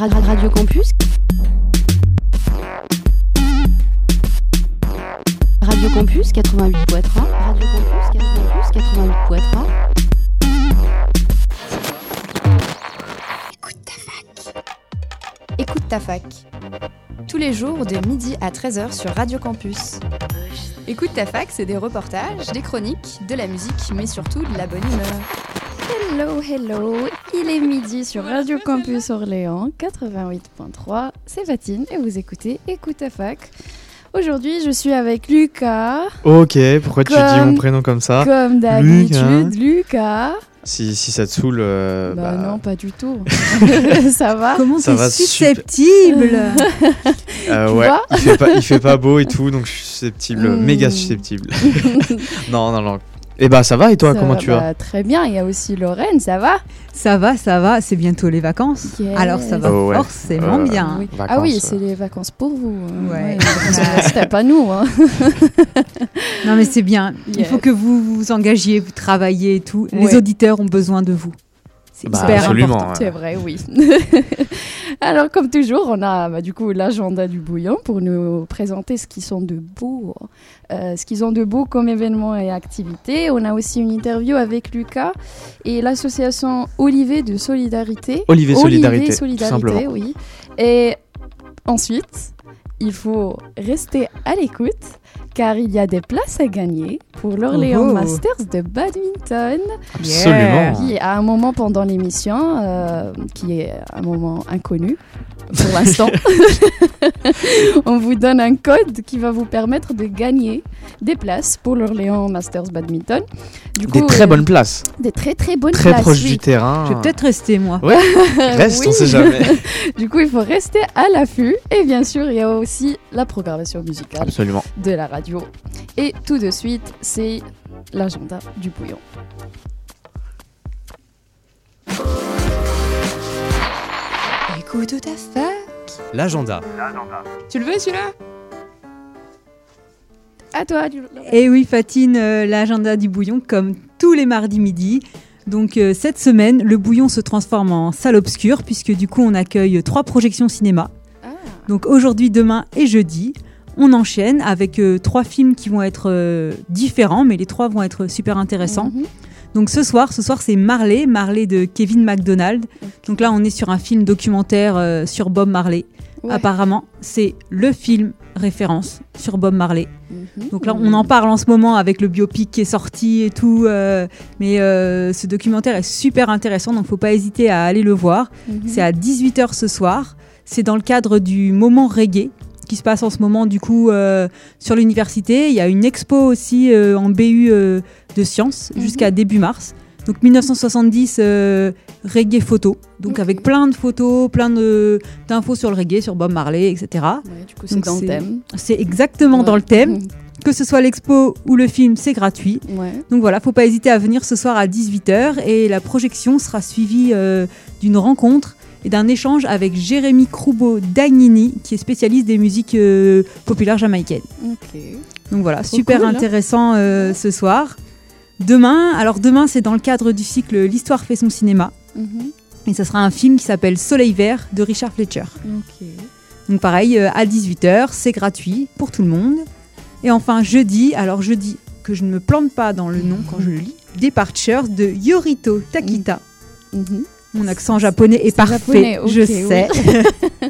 Radio Campus. Radio Campus 88.3. Radio Campus 88.3. Écoute ta fac. Écoute ta fac. Tous les jours de midi à 13h sur Radio Campus. Écoute ta fac, c'est des reportages, des chroniques, de la musique, mais surtout de la bonne humeur. Hello, hello, il est midi sur Radio Campus Orléans 88.3, c'est Fatine et vous écoutez Écoute ta fac. Aujourd'hui, je suis avec Lucas. Ok, pourquoi tu dis mon prénom comme ça? Comme d'habitude, Lucas. si, si ça te saoule, euh, bah, bah, non, pas du tout. ça va? Comment Ça t'es va super. susceptible? Euh, tu ouais, vois il fait, pas, il fait pas beau et tout, donc je suis susceptible, méga susceptible. non, non, non. Et bah ça va et toi, Ça comment va, tu vas bah, Très bien, il y a aussi Lorraine, ça va Ça va, ça va, c'est bientôt les vacances. Yes. Alors ça va Oh ouais. forcément Euh, bien. Oui. Vacances, Ah oui, euh. c'est les vacances pour vous. hein. Ouais. universitaires, pas nous. Hein. Non mais c'est bien. Il Yes. faut que vous vous engagiez, vous travaillez et tout. Ouais. Les auditeurs ont besoin de vous. C'est Bah, hyper important. ouais. C'est vrai, oui. Alors, comme toujours, on a bah, du coup l'agenda du bouillon pour nous présenter ce qu'ils sont de beau, euh, ce qu'ils ont de beau comme événements et activités. On a aussi une interview avec Lucas et l'association Olivier de Solidarité. Olivier Solidarité, Olivier tout Solidarité, simplement. oui. Et ensuite, il faut rester à l'écoute car il y a des places à gagner pour l'Orléans Oh. Masters de badminton. Absolument. Qui, à un moment pendant l'émission, euh, qui est un moment inconnu pour l'instant, on vous donne un code qui va vous permettre de gagner des places pour l'Orléans Masters Badminton. Du Des très euh, bonnes places, des très très bonnes très places. proches oui. du terrain. Je vais peut-être rester moi. Reste, on Oui. sait jamais. Du coup, il faut rester à l'affût. Et bien sûr, il y a aussi la programmation musicale Absolument. de la radio. Et tout de suite, c'est l'agenda du bouillon. Ta fac. L'agenda. Tu le veux celui-là? À toi, du- Et oui, Fatine, euh, l'agenda du bouillon, comme tous les mardis midi. Donc euh, cette semaine, le bouillon se transforme en salle obscure, puisque du coup on accueille trois projections cinéma. Ah. Donc aujourd'hui, demain et jeudi, on enchaîne avec euh, trois films qui vont être euh, différents, mais les trois vont être super intéressants. Mhm. Donc ce soir, ce soir c'est Marley, Marley de Kevin MacDonald. Donc là, on est sur un film documentaire euh, sur Bob Marley. Ouais. Apparemment, c'est le film référence sur Bob Marley. Mhm. Donc là, on en parle en ce moment avec le biopic qui est sorti et tout. euh, mais euh, ce documentaire est super intéressant, donc faut pas hésiter à aller le voir. Mhm. C'est à 18h ce soir. C'est dans le cadre du moment reggae qui se passe en ce moment du coup euh, sur l'université. Il y a une expo aussi euh, en BU euh, de sciences Mhm. jusqu'à début mars. Donc 1970 euh, reggae photo. Donc avec plein de photos, plein d'infos sur le reggae, sur Bob Marley, etc. Ouais, du coup, c'est Donc dans le c'est- thème. C'est exactement dans le thème. Que ce soit l'expo ou le film, c'est gratuit. Ouais. Donc voilà, faut pas hésiter à venir ce soir à 18h et la projection sera suivie d'une rencontre et d'un échange avec Jérémy Croubo Dagnini, qui est spécialiste des musiques euh, populaires jamaïcaines. Donc voilà, Trop super cool, hein. intéressant euh, ce soir. Demain, alors demain c'est dans le cadre du cycle L'histoire fait son cinéma Mhm. et ça sera un film qui s'appelle Soleil vert de Richard Fletcher. Donc pareil, euh, à 18h, c'est gratuit pour tout le monde. Et enfin jeudi, alors jeudi, que je ne me plante pas dans le nom quand je le lis, Departures de Yorito Takita. Mhm. Mon accent japonais est parfait, japonais, je oui. sais.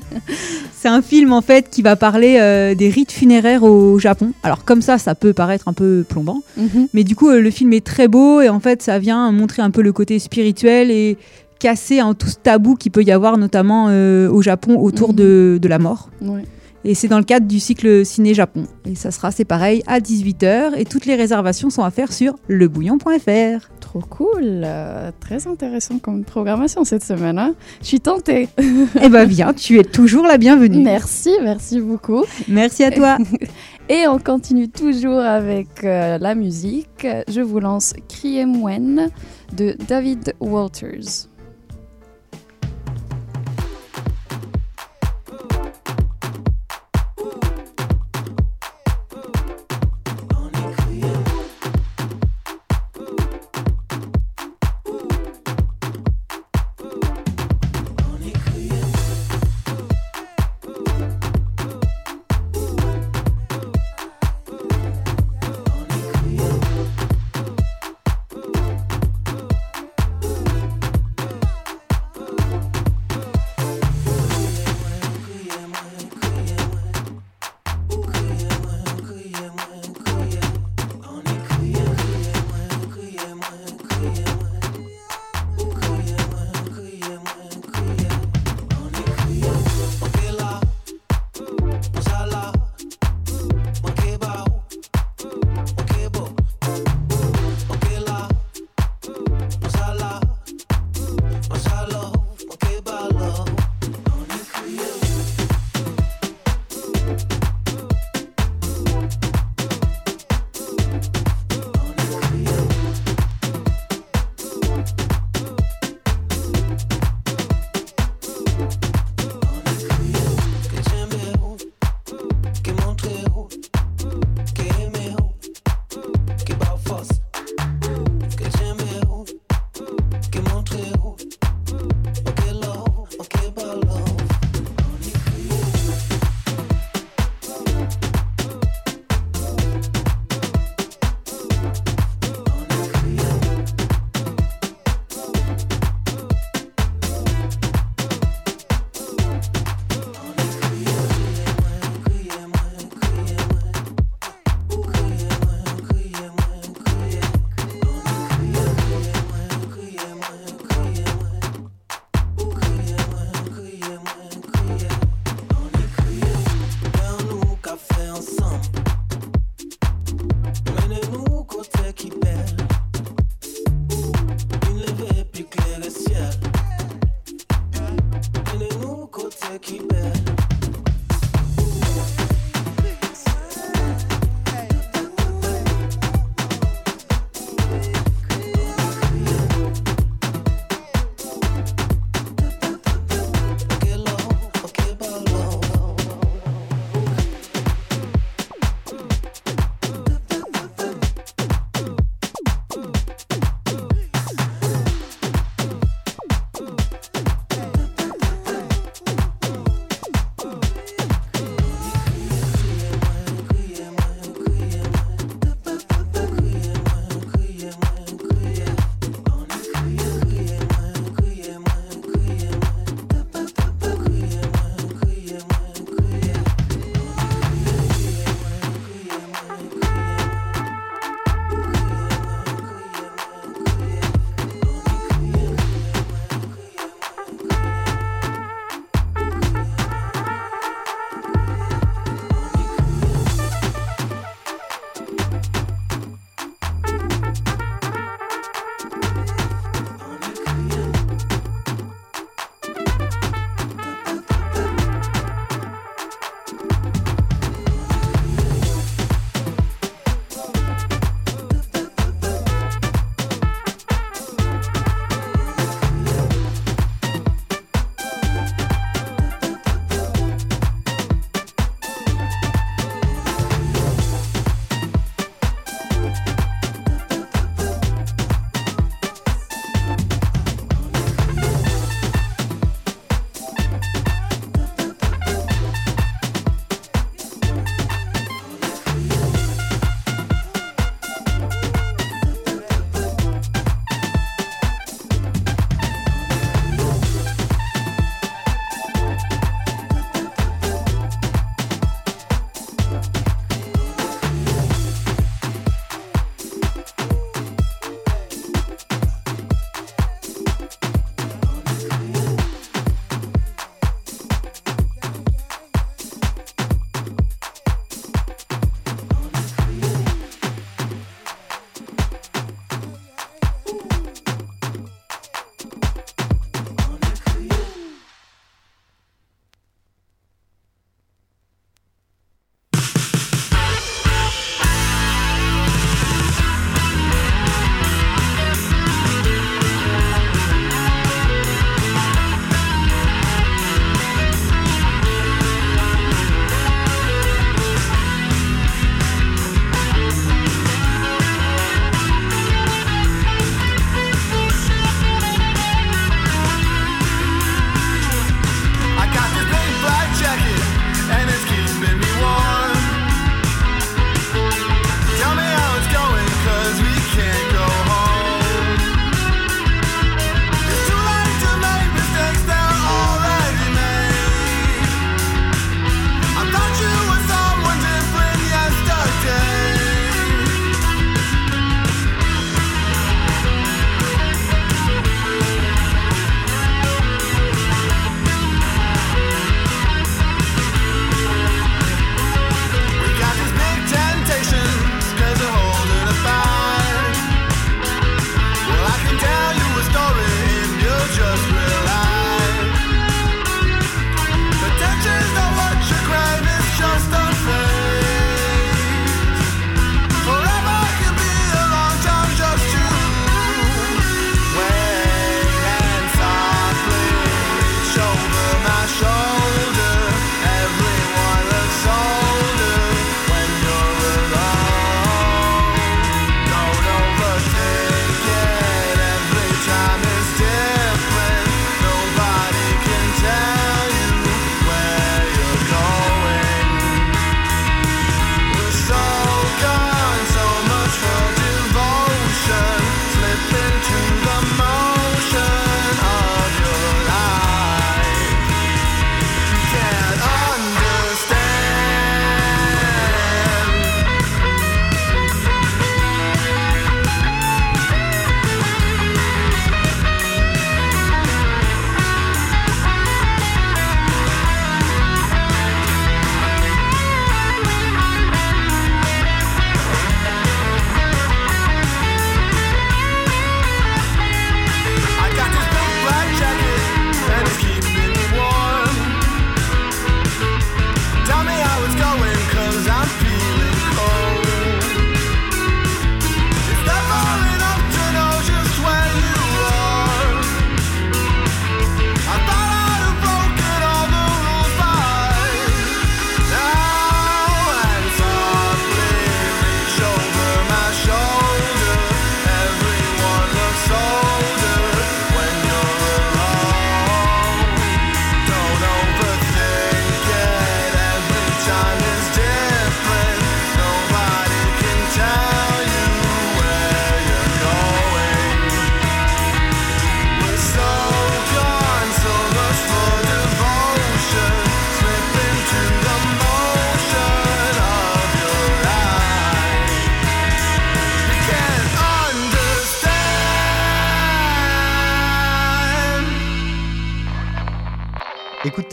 c'est un film en fait qui va parler euh, des rites funéraires au Japon. Alors comme ça, ça peut paraître un peu plombant, Mhm. mais du coup euh, le film est très beau et en fait ça vient montrer un peu le côté spirituel et casser un tout ce tabou qui peut y avoir notamment euh, au Japon autour Mhm. de, de la mort. Ouais. Et c'est dans le cadre du cycle Ciné Japon. Et ça sera, c'est pareil, à 18h. Et toutes les réservations sont à faire sur lebouillon.fr. Trop cool. euh, très intéressant comme programmation cette semaine. hein. Je suis tentée. Eh ben viens, tu es toujours la bienvenue. Merci, merci beaucoup. Merci à toi. Et on continue toujours avec euh, la musique. Je vous lance Criem Wen de David Walters.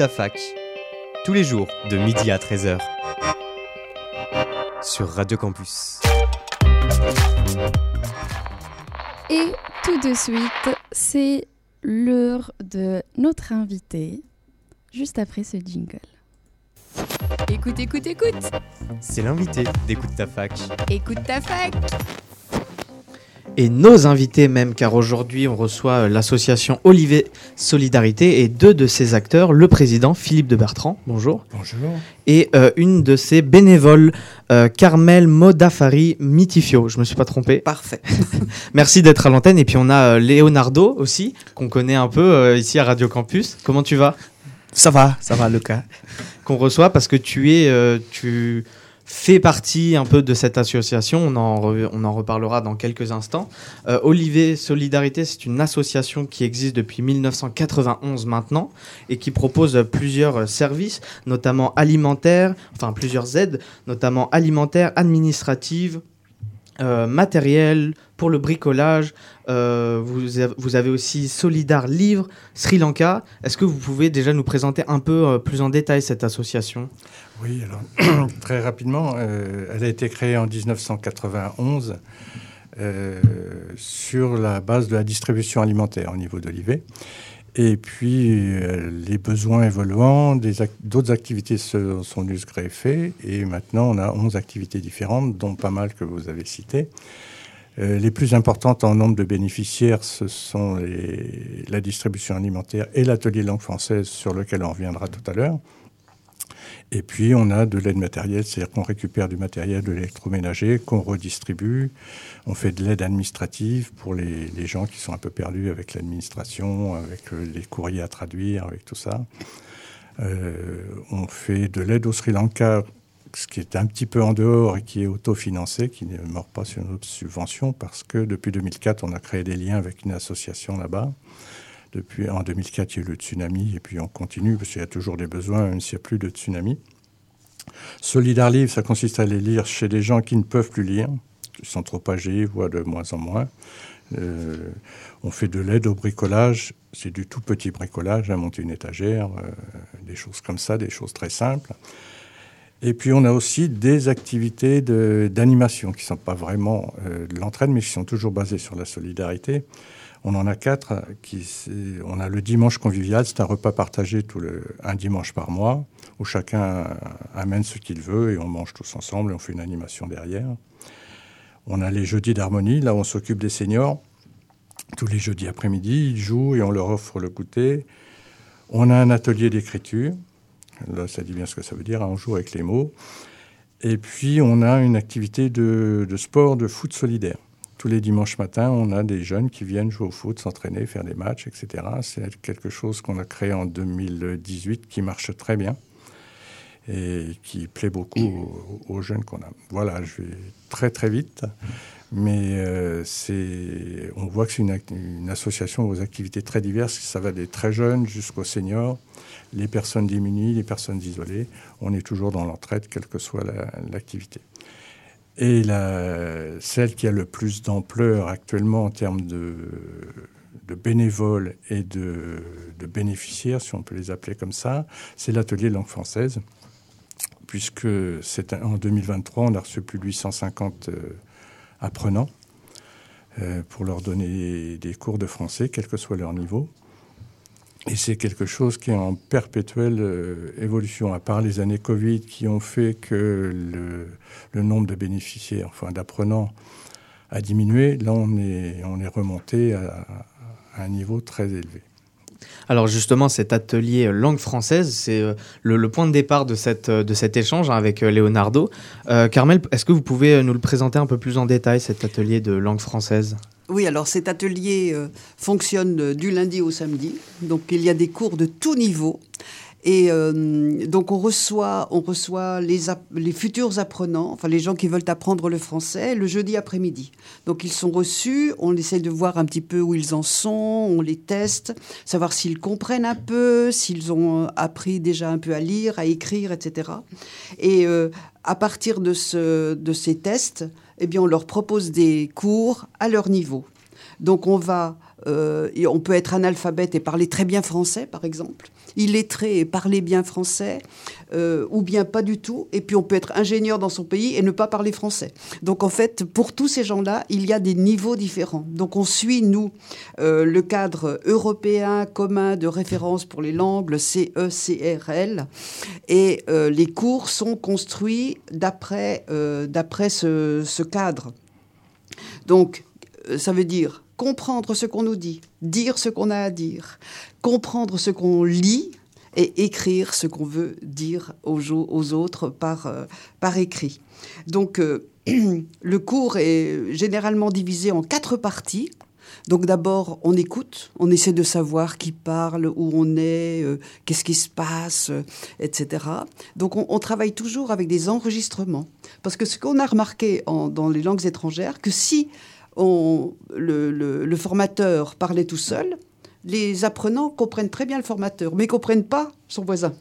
Ta fac, tous les jours de midi à 13h sur Radio Campus. Et tout de suite, c'est l'heure de notre invité, juste après ce jingle. Écoute, écoute, écoute C'est l'invité d'Écoute ta fac. Écoute ta fac Et nos invités même, car aujourd'hui on reçoit euh, l'association Olivier Solidarité et deux de ses acteurs, le président Philippe de Bertrand, bonjour, Bonjour. et euh, une de ses bénévoles, euh, Carmel Modafari Mitifio, je me suis pas trompé. Parfait. Merci d'être à l'antenne, et puis on a euh, Leonardo aussi, qu'on connaît un peu euh, ici à Radio Campus. Comment tu vas? Ça va, ça va, Lucas. Qu'on reçoit parce que tu es, euh, tu fais partie un peu de cette association. On en, reparlera dans quelques instants. Euh, Olivier Solidarité, c'est une association qui existe depuis 1991 maintenant et qui propose plusieurs services, notamment alimentaires, enfin plusieurs aides, notamment alimentaires, administratives, euh, matériel, pour le bricolage. Euh, vous, avez, aussi Solidar Livre, Sri Lanka. Est-ce que vous pouvez déjà nous présenter un peu euh, plus en détail cette association? Oui, très rapidement, elle a été créée en 1991 euh, sur la base de la distribution alimentaire au niveau d'Olivet. Et puis, euh, les besoins évoluant, d'autres activités se sont venues se. Et maintenant, on a 11 activités différentes, dont pas mal que vous avez citées. Euh, les plus importantes en nombre de bénéficiaires, ce sont la distribution alimentaire et l'atelier langue française sur lequel on reviendra tout à l'heure. Et puis, on a de l'aide matérielle, c'est-à-dire qu'on récupère du matériel de l'électroménager, qu'on redistribue. On fait de l'aide administrative pour les, gens qui sont un peu perdus avec l'administration, avec euh, les courriers à traduire, avec tout ça. Euh, on fait de l'aide au Sri Lanka, ce qui est un petit peu en dehors et qui est autofinancé, qui ne mord pas sur notre subvention, parce que depuis 2004, on a créé des liens avec une association là-bas. Depuis, en 2004, il y a eu le tsunami, et puis on continue, parce qu'il y a toujours des besoins, même s'il n'y a plus de tsunami. Solidar Livre, ça consiste à aller lire chez des gens qui ne peuvent plus lire, qui sont trop âgés, voire de moins en moins. Euh, on fait de l'aide au bricolage, c'est du tout petit bricolage, à monter une étagère, euh, des choses comme ça, des choses très simples. Et puis on a aussi des activités d'animation qui ne sont pas vraiment euh, de l'entraide, mais qui sont toujours basées sur la solidarité. On en a quatre. On a le dimanche convivial, c'est un repas partagé tout un dimanche par mois, où chacun amène ce qu'il veut et on mange tous ensemble et on fait une animation derrière. On a les jeudis d'harmonie, là où on s'occupe des seniors. Tous les jeudis après-midi, ils jouent et on leur offre le goûter. On a un atelier d'écriture. Là, ça dit bien ce que ça veut dire, hein, on joue avec les mots. Et puis, on a une activité de sport, de foot solidaire. Tous les dimanches matins, on a des jeunes qui viennent jouer au foot, s'entraîner, faire des matchs, etc. C'est quelque chose qu'on a créé en 2018 qui marche très bien et qui plaît beaucoup aux, jeunes qu'on a. Voilà, je vais très très vite, mais euh, c'est, on voit que c'est une, association aux activités très diverses. Ça va des très jeunes jusqu'aux seniors, les personnes démunies, les personnes isolées. On est toujours dans l'entraide, quelle que soit la- l'activité. Et celle qui a le plus d'ampleur actuellement en termes de, bénévoles et de, bénéficiaires, si on peut les appeler comme ça, c'est l'atelier langue française, puisque en 2023, on a reçu plus de 850 euh, apprenants euh, pour leur donner des cours de français, quel que soit leur niveau. Et c'est quelque chose qui est en perpétuelle euh, évolution, à part les années Covid qui ont fait que le, nombre de bénéficiaires, enfin d'apprenants, a diminué. Là, on est, on est remonté à, un niveau très élevé. Alors justement, cet atelier langue française, c'est euh, le, point de départ de, euh, cet échange hein, avec Leonardo. Carmel, est-ce que vous pouvez nous le présenter un peu plus en détail, cet atelier de langue française? Oui, alors cet atelier euh, fonctionne euh, du lundi au samedi. Donc il y a des cours de tout niveau. Et euh, donc on reçoit, on reçoit les, futurs apprenants, enfin les gens qui veulent apprendre le français, le jeudi après-midi. Donc ils sont reçus, on essaie de voir un petit peu où ils en sont, on les teste, savoir s'ils comprennent un peu, s'ils ont appris déjà un peu à lire, à écrire, etc. Et à partir de ces tests, eh bien, on leur propose des cours à leur niveau. Donc on va, euh, on peut être analphabète et parler très bien français, par exemple. Illettré et parler bien français, euh, ou bien pas du tout. Et puis on peut être ingénieur dans son pays et ne pas parler français. Donc en fait, pour tous ces gens-là, il y a des niveaux différents. Donc on suit, nous, euh, le cadre européen commun de référence pour les langues, le CECRL, et euh, les cours sont construits d'après ce, cadre. Donc, ça veut dire comprendre ce qu'on nous dit, dire ce qu'on a à dire, comprendre ce qu'on lit et écrire ce qu'on veut dire aux, autres par, euh, par écrit. Donc, euh, le cours est généralement divisé en quatre parties. Donc d'abord, on écoute, on essaie de savoir qui parle, où on est, euh, qu'est-ce qui se passe, etc. Donc on, travaille toujours avec des enregistrements. Parce que ce qu'on a remarqué dans les langues étrangères, que si le formateur parlait tout seul, les apprenants comprennent très bien le formateur, mais ne comprennent pas son voisin.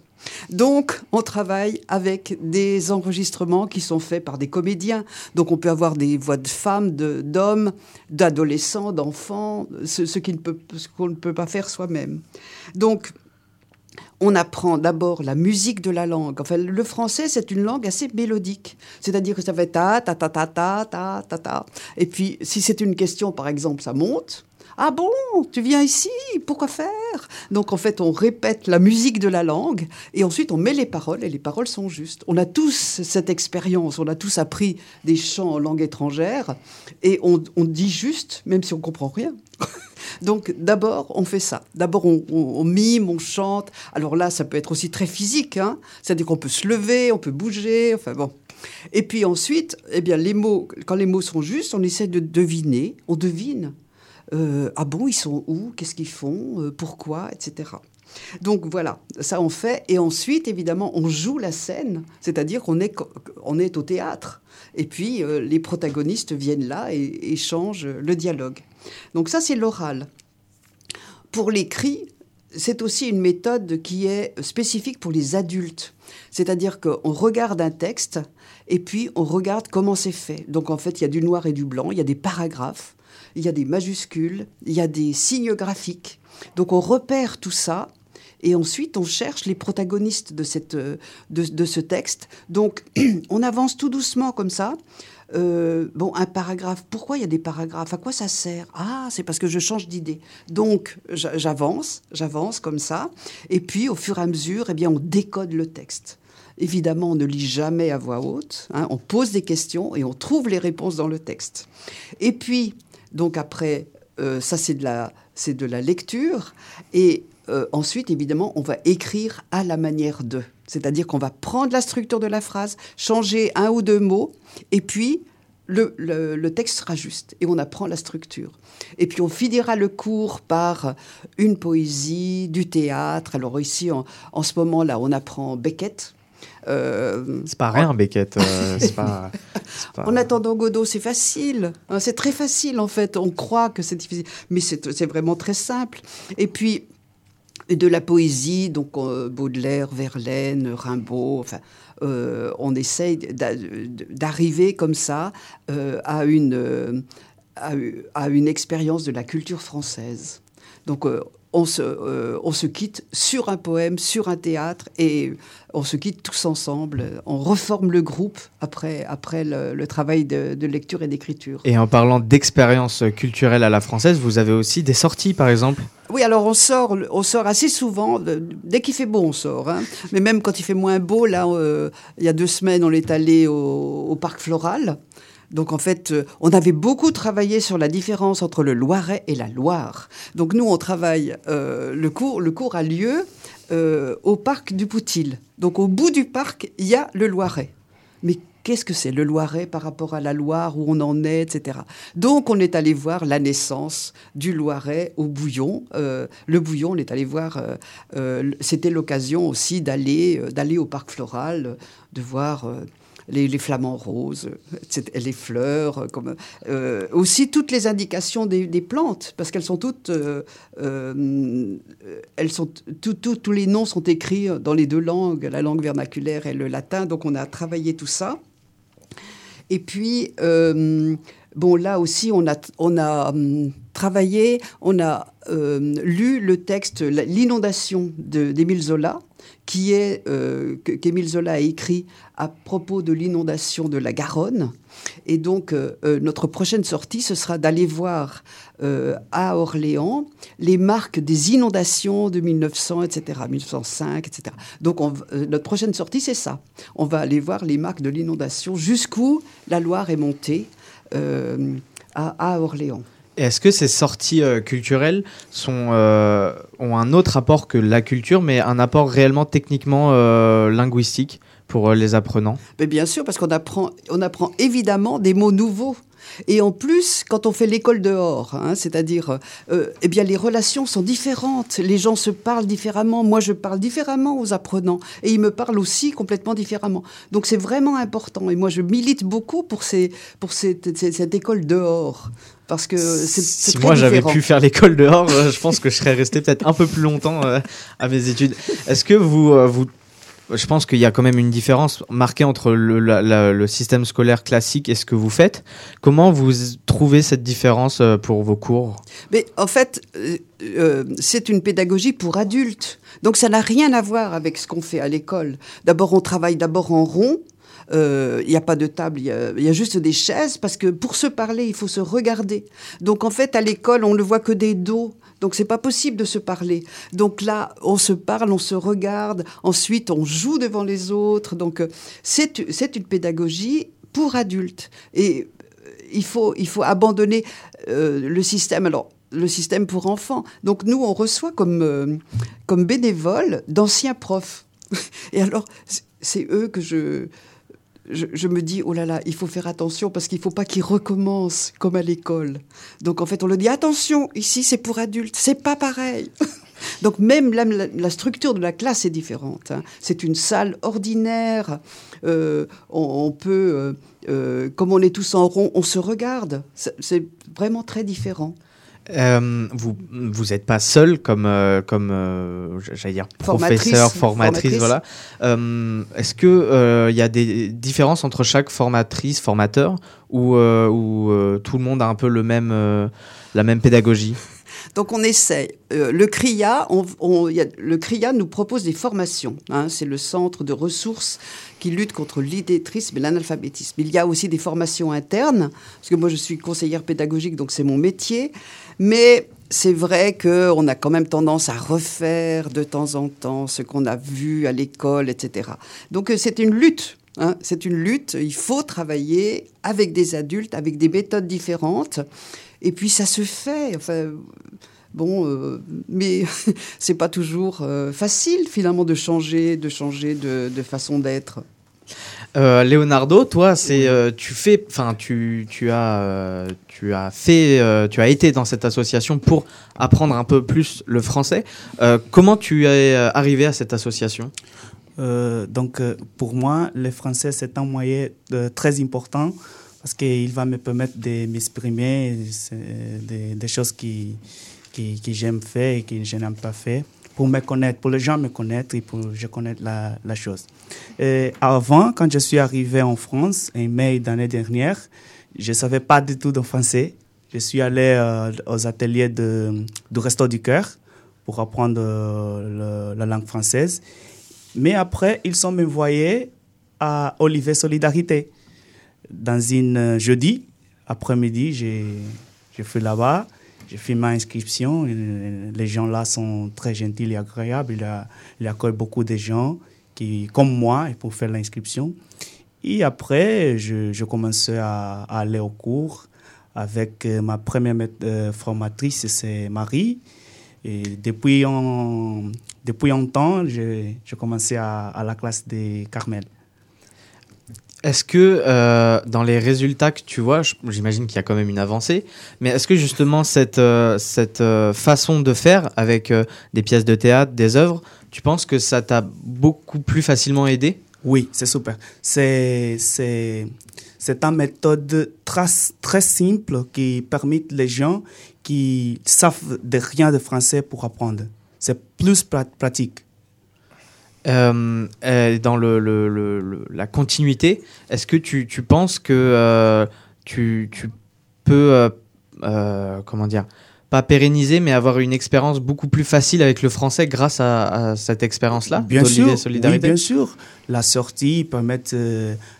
Donc, on travaille avec des enregistrements qui sont faits par des comédiens. Donc, on peut avoir des voix de femmes, de- d'hommes, d'adolescents, d'enfants, ce, qui ne peut- qu'on ne peut pas faire soi-même. Donc, on apprend d'abord la musique de la langue. Enfin, le français, c'est une langue assez mélodique. C'est-à-dire que ça fait ta, ta, ta, ta, ta, ta, ta, ta. Et puis, si c'est une question, par exemple, ça monte. Ah bon, tu viens ici, pourquoi faire? Donc en fait, on répète la musique de la langue et ensuite on met les paroles et les paroles sont justes. On a tous cette expérience, on a tous appris des chants en langue étrangère et on, dit juste, même si on comprend rien. Donc d'abord, on fait ça. D'abord, on mime, on chante. Alors là, ça peut être aussi très physique. Hein C'est-à-dire qu'on peut se lever, on peut bouger. Enfin bon. Et puis ensuite, eh bien, les mots, quand les mots sont justes, on essaie de deviner. On devine. Euh, ah bon, ils sont où? Qu'est-ce qu'ils font? Euh, Pourquoi? Etc. Donc voilà, ça on fait. Et ensuite, évidemment, on joue la scène, c'est-à-dire qu'on est, on est au théâtre. Et puis, euh, les protagonistes viennent là et échangent le dialogue. Donc ça, c'est l'oral. Pour l'écrit, c'est aussi une méthode qui est spécifique pour les adultes. C'est-à-dire qu'on regarde un texte et puis on regarde comment c'est fait. Donc en fait, il y a du noir et du blanc, il y a des paragraphes, il y a des majuscules, il y a des signes graphiques. Donc on repère tout ça et ensuite on cherche les protagonistes de, cette, euh, de, ce texte. Donc on avance tout doucement comme ça. Euh, bon, un paragraphe, pourquoi il y a des paragraphes? À quoi ça sert? Ah, c'est parce que je change d'idée. Donc, j'a- j'avance, j'avance comme ça. Et puis, au fur et à mesure, eh bien, on décode le texte. Évidemment, on ne lit jamais à voix haute. hein. on pose des questions et on trouve les réponses dans le texte. Et puis, donc après, euh, ça c'est de la, c'est de la lecture. Et euh, ensuite, évidemment, on va écrire à la manière de. C'est-à-dire qu'on va prendre la structure de la phrase, changer un ou deux mots, et puis le, le- texte sera juste. Et on apprend la structure. Et puis on finira le cours par une poésie, du théâtre. Alors ici, en, en ce moment-là, on apprend Beckett. Euh, C'est pas rien, Beckett. euh, pas, pas- en attendant Godot, c'est facile. hein, c'est très facile en fait. On croit que c'est difficile, mais c'est vraiment très simple. Et puis de la poésie, donc euh, Baudelaire, Verlaine, Rimbaud. Enfin, on essaye d'a- d'arriver comme ça à une à, à une expérience de la culture française. Donc on se, euh, on se quitte sur un poème, sur un théâtre, et on se quitte tous ensemble. On reforme le groupe après, après le, le travail de, de lecture et d'écriture. Et en parlant d'expérience culturelle à la française, vous avez aussi des sorties, par exemple? Oui, alors on sort, on sort assez souvent. dès qu'il fait beau, on sort. hein. Mais même quand il fait moins beau, là, euh, il y a deux semaines, on est allé au, au parc floral. Donc en fait, euh, on avait beaucoup travaillé sur la différence entre le Loiret et la Loire. Donc nous, on travaille. euh, le cours, le cours a lieu euh, au parc du Poutil. Donc au bout du parc, il y a le Loiret. Mais qu'est-ce que c'est le Loiret par rapport à la Loire, où on en est, etc. Donc on est allé voir la naissance du Loiret au Bouillon. Euh, le Bouillon, on est allé voir, euh, c'était l'occasion aussi d'aller d'aller au parc floral, de voir... les, flamants roses, les fleurs, euh, comme, euh, aussi toutes les indications des, plantes, parce qu'elles sont toutes, euh, elles sont, tous les noms sont écrits dans les deux langues, la langue vernaculaire et le latin, donc on a travaillé tout ça. Et puis, bon, là aussi, on a, on a travaillé, on a lu le texte L'inondation d'Émile Zola, qui est euh, qu'Émile Zola a écrit à propos de l'inondation de la Garonne. Et donc, euh, euh, notre prochaine sortie, ce sera d'aller voir à Orléans les marques des inondations de 1900, etc., 1905, etc. Donc, notre prochaine sortie, c'est ça. On va aller voir les marques de l'inondation jusqu'où la Loire est montée à Orléans. Est-ce que ces sorties euh, culturelles euh, ont un autre apport que la culture, mais un apport réellement techniquement euh, linguistique pour les apprenants? Bien sûr, parce qu'on apprend, on apprend évidemment des mots nouveaux. Et en plus, quand on fait l'école dehors, hein, c'est-à-dire, eh bien, les relations sont différentes. Les gens se parlent différemment. Moi, je parle différemment aux apprenants, et ils me parlent aussi complètement différemment. Donc, c'est vraiment important. Et moi, je milite beaucoup pour cette école dehors, parce que c'est Si très moi j'avais pu faire l'école dehors, euh, je pense que je serais resté peut-être un peu plus longtemps euh, à mes études. Est-ce que vous, euh, vous, je pense qu'il y a quand même une différence marquée entre le, la- la- le système scolaire classique et ce que vous faites. Comment vous trouvez cette différence pour vos cours? Mais en fait, euh, c'est une pédagogie pour adultes. Donc ça n'a rien à voir avec ce qu'on fait à l'école. D'abord, on travaille d'abord en rond. Euh, Il n'y a pas de table, il y a, juste des chaises parce que pour se parler, il faut se regarder. Donc en fait, à l'école, on ne voit que des dos. Donc c'est pas possible de se parler. Donc là, on se parle, on se regarde. Ensuite, on joue devant les autres. Donc euh, c'est une pédagogie pour adultes. Et euh, il faut, il faut abandonner euh, le système. Alors, le système pour enfants. Donc, nous, on reçoit comme, euh, comme bénévoles d'anciens profs. Et alors, c'est eux que je, je, me dis, oh là là, il faut faire attention parce qu'il ne faut pas qu'ils recommencent comme à l'école. Donc, en fait, on leur dit, attention, ici, c'est pour adultes, c'est pas pareil. Donc même la, structure de la classe est différente. hein. C'est une salle ordinaire. Euh, on, peut, euh, euh, comme on est tous en rond, on se regarde. C'est vraiment très différent. Euh, vous vous n'êtes pas seul comme euh, comme euh, j'allais dire professeur formatrice, formatrice. voilà est-ce que il y a des différences entre chaque formatrice formateur ou ou tout le monde a un peu le même la même pédagogie? Donc on essaie. Euh, le CRIA, on, on- il y a- le CRIA nous propose des formations. hein. c'est le centre de ressources qui lutte contre l'illettrisme et l'analphabétisme. Il y a aussi des formations internes, parce que moi je suis conseillère pédagogique, donc c'est mon métier. Mais c'est vrai qu'on a quand même tendance à refaire de temps en temps ce qu'on a vu à l'école, etc. Donc euh, c'est une lutte. hein. c'est une lutte. Il faut travailler avec des adultes, avec des méthodes différentes. Et puis ça se fait. Enfin, bon, euh, mais c'est pas toujours euh, facile finalement de changer, de changer de, de façon d'être. Euh, Leonardo, toi, c'est euh, tu fais, enfin tu tu as euh, tu as fait, tu as été dans cette association pour apprendre un peu plus le français. Comment tu es arrivé à cette association? Donc, pour moi, le français, c'est un moyen très important parce qu'il va me permettre de m'exprimer. Des choses qui, qui, que j'aime faire et que je n'aime pas faire pour me connaître, pour les gens me connaître et pour je connaisse la, la chose. Avant, quand je suis arrivé en France, en mai d'année dernière, je ne savais pas du tout de français. Je suis allé euh, aux ateliers de, du Resto du Cœur pour apprendre euh, la langue française. Mais après, ils sont m'envoyés à Olivier Solidarité. Dans une euh, jeudi après-midi, j'ai fait là-bas, j'ai fait ma inscription. Et Les gens là sont très gentils et agréables. Il, a, il accueille beaucoup de gens qui, comme moi pour faire l'inscription. Et après, je, je commençais à, aller au cours avec euh, ma première euh, formatrice, c'est Marie. Et depuis un, depuis un temps, j'ai commencé à, à la classe de Carmel. Est-ce que euh, dans les résultats que tu vois, j'imagine qu'il y a quand même une avancée, mais est-ce que justement cette, euh, cette euh, façon de faire avec des pièces de théâtre, des œuvres, tu penses que ça t'a beaucoup plus facilement aidé? Oui, c'est super. C'est une méthode très très simple qui permet les gens qui savent de rien de français pour apprendre. C'est plus pra- pratique. Euh, euh, dans le, le- le- le- la continuité, est-ce que tu, tu penses que euh, tu, tu peux, euh, comment dire, pas pérenniser, mais avoir une expérience beaucoup plus facile avec le français grâce à, à cette expérience-là Bien sûr, Solidarité? oui, bien sûr. La sortie permet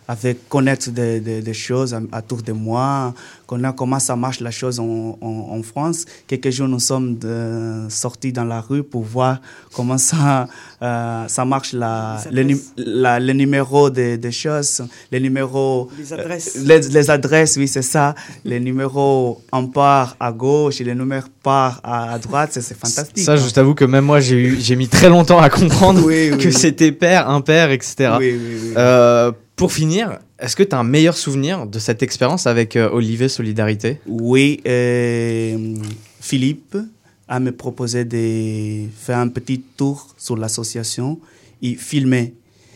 avec connaître des, des- des choses à- autour de moi, connaître comment ça marche la chose en, en- en France. Quelques jours, nous sommes de- sortis dans la rue pour voir comment ça, euh, ça marche, la, Les la- numéros des des choses, les numéros Les adresses. euh, les, les adresses, oui, c'est ça. les numéros en part à gauche et les numéros par à, à droite, c'est c'est fantastique. Ça, hein. je t'avoue que même moi, j'ai eu- j'ai mis très longtemps à comprendre Oui, oui, que oui. c'était pair, impair, etc. Oui, oui, oui. Euh, pour finir, est-ce que tu as un meilleur souvenir de cette expérience avec euh, Olivier Solidarité? Oui, euh, Philippe a me proposé de faire un petit tour sur l'association et filmer.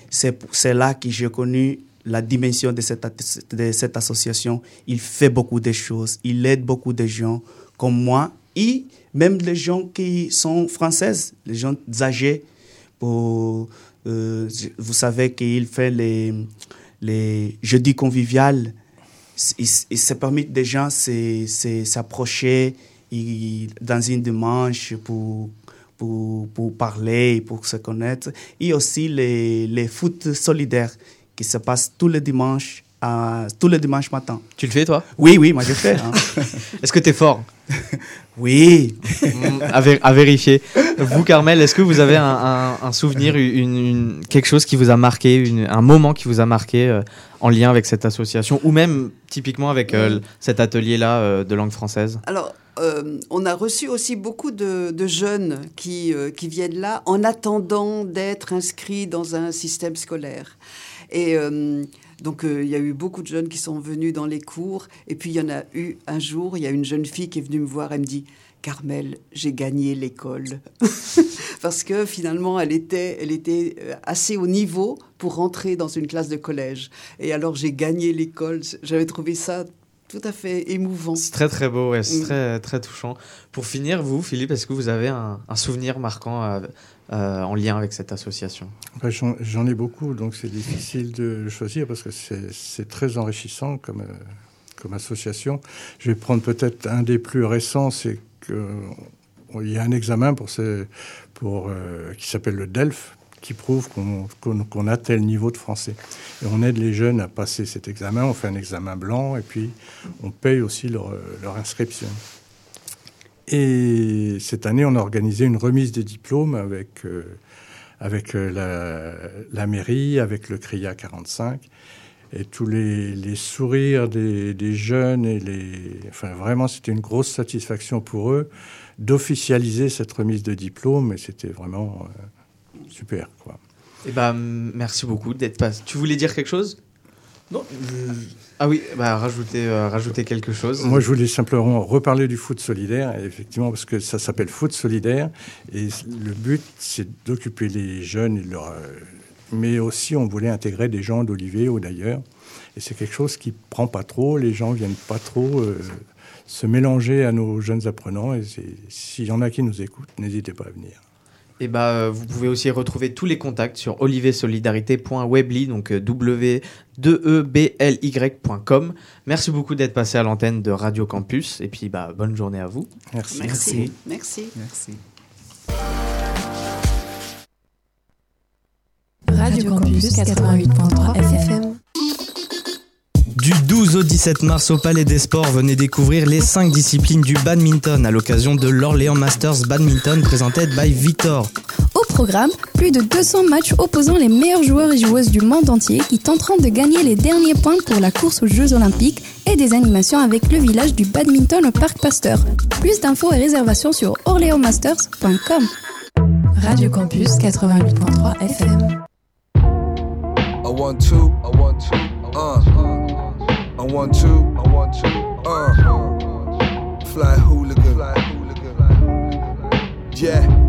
C'est là que j'ai connu la dimension de cette, association. Il fait beaucoup de choses, il aide beaucoup de gens comme moi et même les gens qui sont françaises, les gens âgés. Euh, vous savez qu'il fait les, les jeudis conviviales il se permet des gens s'approcher dans une dimanche pour, pour, pour parler, pour se connaître. Et aussi les, les foot solidaires qui se passent tous les dimanches, tous les dimanches matin. Tu le fais, toi? Oui, oui, moi je fais. hein. Est-ce que tu es fort? Oui. Mm, à, vé- à vérifier. Vous, Carmel, est-ce que vous avez un, un- un souvenir, une, une- quelque chose qui vous a marqué, une- un moment qui vous a marqué euh, en lien avec cette association, ou même typiquement avec euh, cet atelier-là euh, de langue française? Alors, euh, on a reçu aussi beaucoup de, de jeunes qui, euh, qui viennent là en attendant d'être inscrits dans un système scolaire. Et euh, donc, euh, il y a eu beaucoup de jeunes qui sont venus dans les cours. Et puis, il y en a eu un jour, il y a une jeune fille qui est venue me voir, elle me dit Carmel, j'ai gagné l'école. Parce que finalement, elle était, elle était euh, assez haut niveau pour rentrer dans une classe de collège. Et alors, j'ai gagné l'école. J'avais trouvé ça tout à fait émouvant. C'est très très beau, ouais, c'est Mm. très, très touchant. Pour finir, vous, Philippe, est-ce que vous avez un, un souvenir marquant euh, euh, en lien avec cette association? Après, J'en j'en ai beaucoup, donc c'est difficile de choisir parce que c'est c'est très enrichissant comme, euh, comme association. Je vais prendre peut-être un des plus récents, c'est qu'il y a un examen pour ce, pour, euh, qui s'appelle le DELF, qui prouve qu'on a tel niveau de français. Et on aide les jeunes à passer cet examen, on fait un examen blanc et puis on paye aussi leur, inscription. Et cette année, on a organisé une remise des diplômes avec, euh, avec euh, la, mairie, avec le CRIA 45. Et tous les, sourires des, des jeunes, et les, enfin vraiment, c'était une grosse satisfaction pour eux d'officialiser cette remise de diplôme. Et c'était vraiment euh, super. Quoi. Eh ben, merci beaucoup d'être passé. Tu voulais dire quelque chose? Non. Ah oui, bah, rajouter, euh, rajouter quelque chose. Moi, je voulais simplement reparler du foot solidaire, effectivement, parce que ça s'appelle foot solidaire, et le but, c'est d'occuper les jeunes, et de leur, euh, mais aussi on voulait intégrer des gens d'Olivier ou d'ailleurs, et c'est quelque chose qui prend pas trop, les gens viennent pas trop euh, se mélanger à nos jeunes apprenants, et s'il y en a qui nous écoutent, n'hésitez pas à venir. Et bah, euh, vous pouvez aussi retrouver tous les contacts sur oliviersolidarité.webly, donc euh, w 2 e b l y.com. Merci beaucoup d'être passé à l'antenne de Radio Campus, et puis bah, bonne journée à vous. Merci. Merci. Merci. Merci. Radio Campus 88.3 FM. Du 12 au 17 mars au Palais des Sports, venez découvrir les 5 disciplines du badminton à l'occasion de l'Orléans Masters Badminton presented by Victor. Au programme, plus de 200 matchs opposant les meilleurs joueurs et joueuses du monde entier qui tenteront de gagner les derniers points pour la course aux Jeux Olympiques et des animations avec le village du badminton au Parc Pasteur. Plus d'infos et réservations sur orléansmasters.com. Radio Campus 88.3 FM. I want to, I want to, uh, I want to, I want to, uh, fly hooligan, fly hooligan, yeah.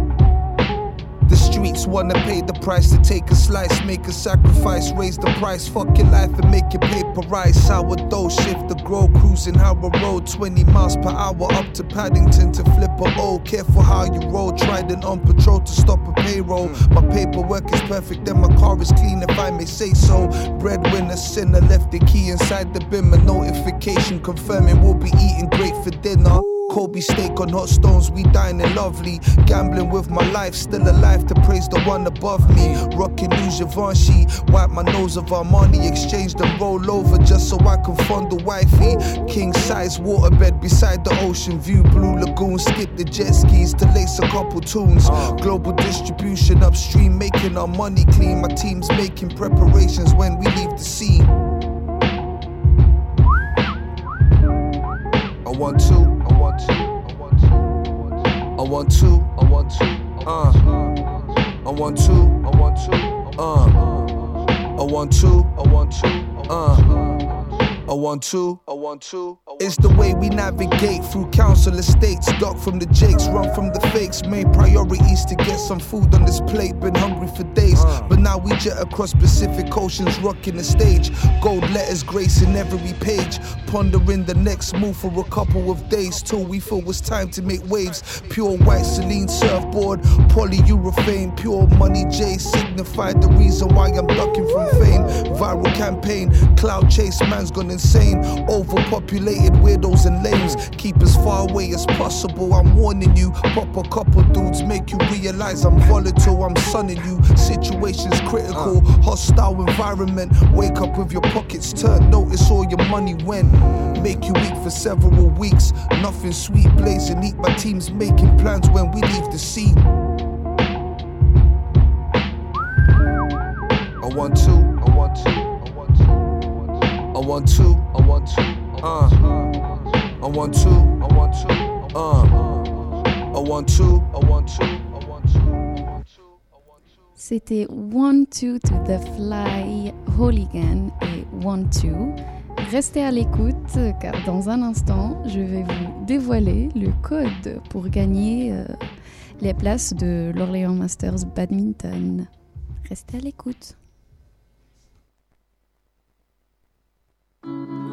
Wanna pay the price to take a slice, make a sacrifice, raise the price, fuck your life and make your paper rise. Sourdough shift the grow, cruising Howard Road, 20 miles per hour up to Paddington to flip a O. Careful how you roll, trident on patrol to stop a payroll. My paperwork is perfect, then my car is clean if I may say so. Breadwinner, sinner, left the key inside the bin. My notification confirming we'll be eating great for dinner. Kobe steak on hot stones, we dining lovely. Gambling with my life, still alive to praise the one above me. Rocking new Givenchy, wipe my nose of Armani, exchange and roll over just so I can fondle wifey. King size waterbed beside the ocean view, blue lagoon. Skip the jet skis to lace a couple tunes. Ah. Global distribution upstream, making our money clean. My team's making preparations when we leave the scene. I want to, I want to, I want to, I want to, I want to, uh, I want to, I want to, uh, I want to, I want to, uh. I want to, I want to. It's the way we navigate through council estates. Duck from the jakes, run from the fakes. Main priorities to get some food on this plate. Been hungry for days, uh. but now we jet across Pacific Oceans, rocking the stage. Gold letters gracing every page. Pondering the next move for a couple of days till we feel it's time to make waves. Pure white Celine surfboard, polyurethane, pure money J signified the reason why I'm ducking from fame. Viral campaign, cloud chase, man's gone insane. Overpopulated weirdos and lames. Keep as far away as possible. I'm warning you. Pop a couple dudes, make you realize I'm volatile. I'm sunning you. Situations critical, hostile environment. Wake up with your pockets turned. Notice all your money went. Make you weak for several weeks. Nothing sweet, blazing neat. My team's making plans when we leave the scene. I want to, Uh, uh. C'était One Two to the Fly, Hooligan et One Two. Restez à l'écoute car dans un instant, je vais vous dévoiler le code pour gagner euh, les places de l'Orléans Masters Badminton. Restez à l'écoute. Ah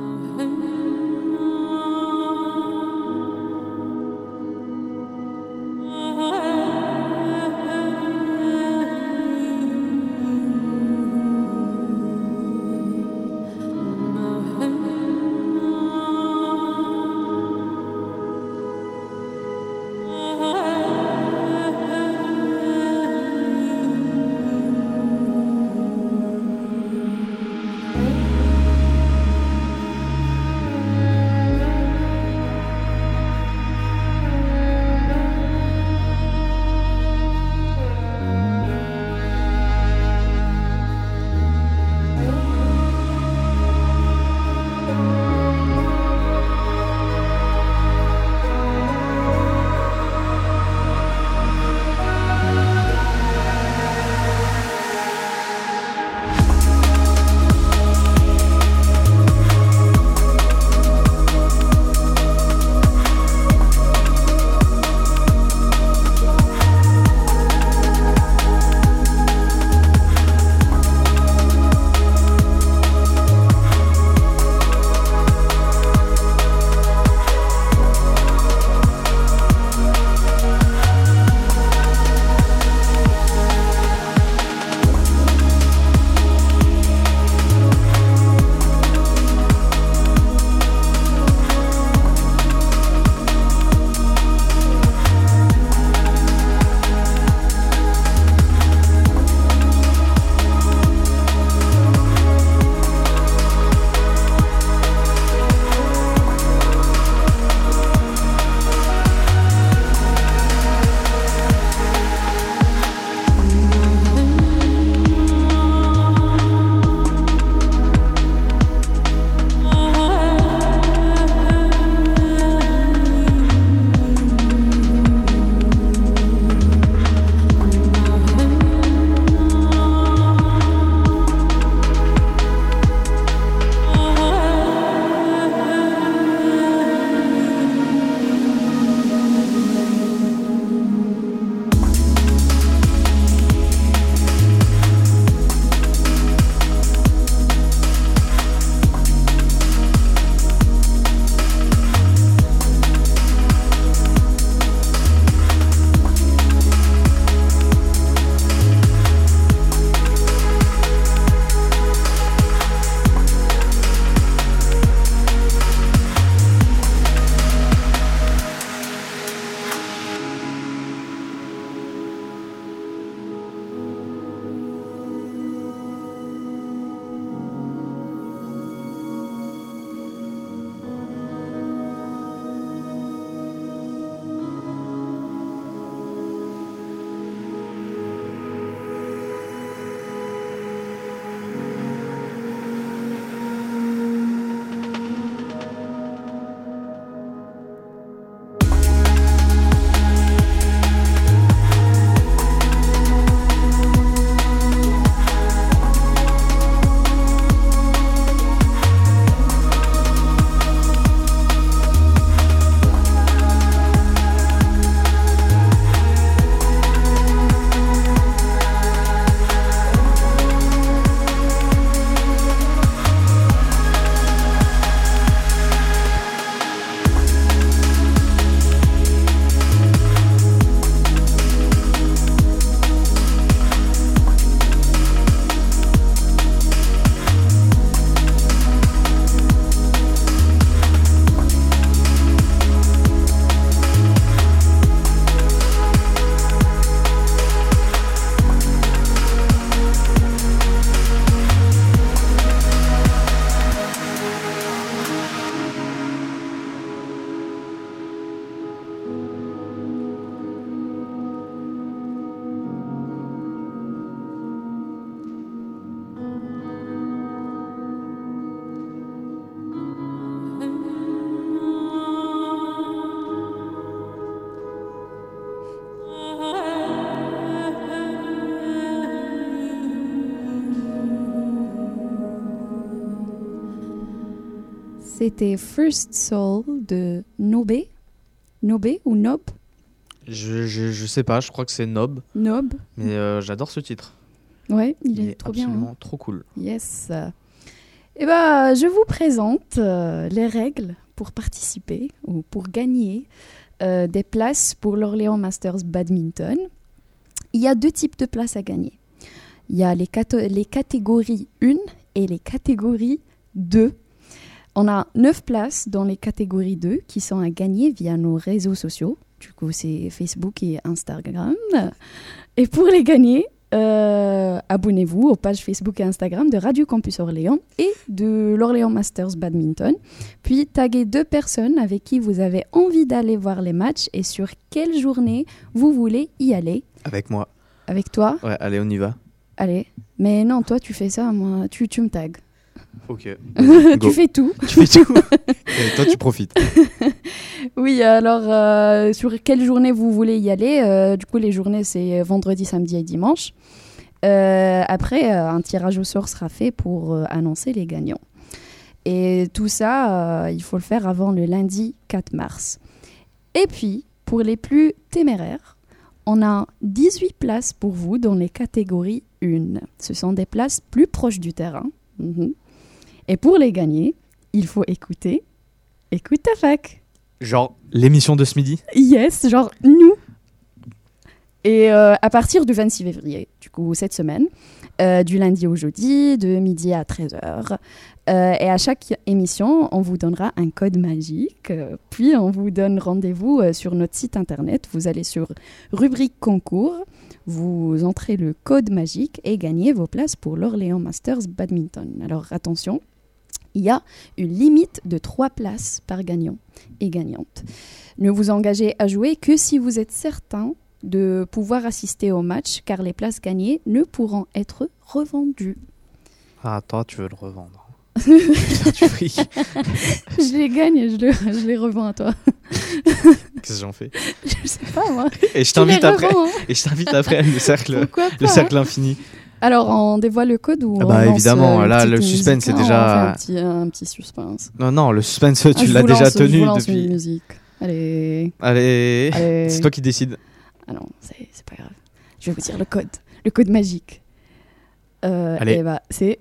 C'était First Soul de Nobe. Nobe ou Nob? Je, je, je sais pas, je crois que c'est Nob, Nob. mais euh, j'adore ce titre. Ouais, il, est, trop bien. hein. absolument trop cool. Yes. Eh ben, je vous présente euh, les règles pour participer ou pour gagner euh, des places pour l'Orléans Masters Badminton. Il y a deux types de places à gagner. Il y a les, les catégories 1 et les catégories 2. On a 9 places dans les catégories 2 qui sont à gagner via nos réseaux sociaux. Du coup, c'est Facebook et Instagram. Et pour les gagner, euh, abonnez-vous aux pages Facebook et Instagram de Radio Campus Orléans et de l'Orléans Masters Badminton. Puis taguez deux personnes avec qui vous avez envie d'aller voir les matchs et sur quelle journée vous voulez y aller. Avec moi. Avec toi, Ouais, allez, on y va. allez. Mais non, toi tu fais ça, moi tu, tu me tags. Ok. tu fais tout. Tu fais tout. Et toi, tu profites. Oui, alors euh, sur quelle journée vous voulez y aller euh, Du coup, les journées, c'est vendredi, samedi et dimanche. Euh, après, euh, un tirage au sort sera fait pour euh, annoncer les gagnants. Et tout ça, euh, il faut le faire avant le lundi 4 mars. Et puis, pour les plus téméraires, on a 18 places pour vous dans les catégories 1. Ce sont des places plus proches du terrain. Mhm. Et pour les gagner, il faut écouter Écoute ta fac. Genre, l'émission de ce midi Yes, genre nous. Et euh, à partir du 26 février, du coup cette semaine, euh, du lundi au jeudi, de midi à 13h. Euh, et à chaque émission, on vous donnera un code magique. euh, puis on vous donne rendez-vous euh, sur notre site internet. Vous allez sur rubrique concours, vous entrez le code magique et gagnez vos places pour l'Orléans Masters Badminton. Alors attention, il y a une limite de 3 places par gagnant et gagnante. Ne vous engagez à jouer que si vous êtes certain de pouvoir assister au match, car les places gagnées ne pourront être revendues. Ah, toi, tu veux le revendre. Je les gagne et je, le- je les revends à toi. Qu'est-ce que j'en fais? Je sais pas moi. Et je t'invite après. revends, hein. Et je t'invite après le cercle, le cercle hein. Alors on dévoile le code ou Ah on bah, lance, évidemment, euh, là, le suspense, c'est déjà- on fait un petit, un petit suspense. Non, non, le suspense, Ah, tu l'as déjà lance- je tenu vous lance depuis. une musique. Allez. Allez, Allez. c'est toi qui décides. Ah non, c'est c'est pas grave. Je vais vous dire le code. Le code magique. Euh, Allez. eh bah, c'est.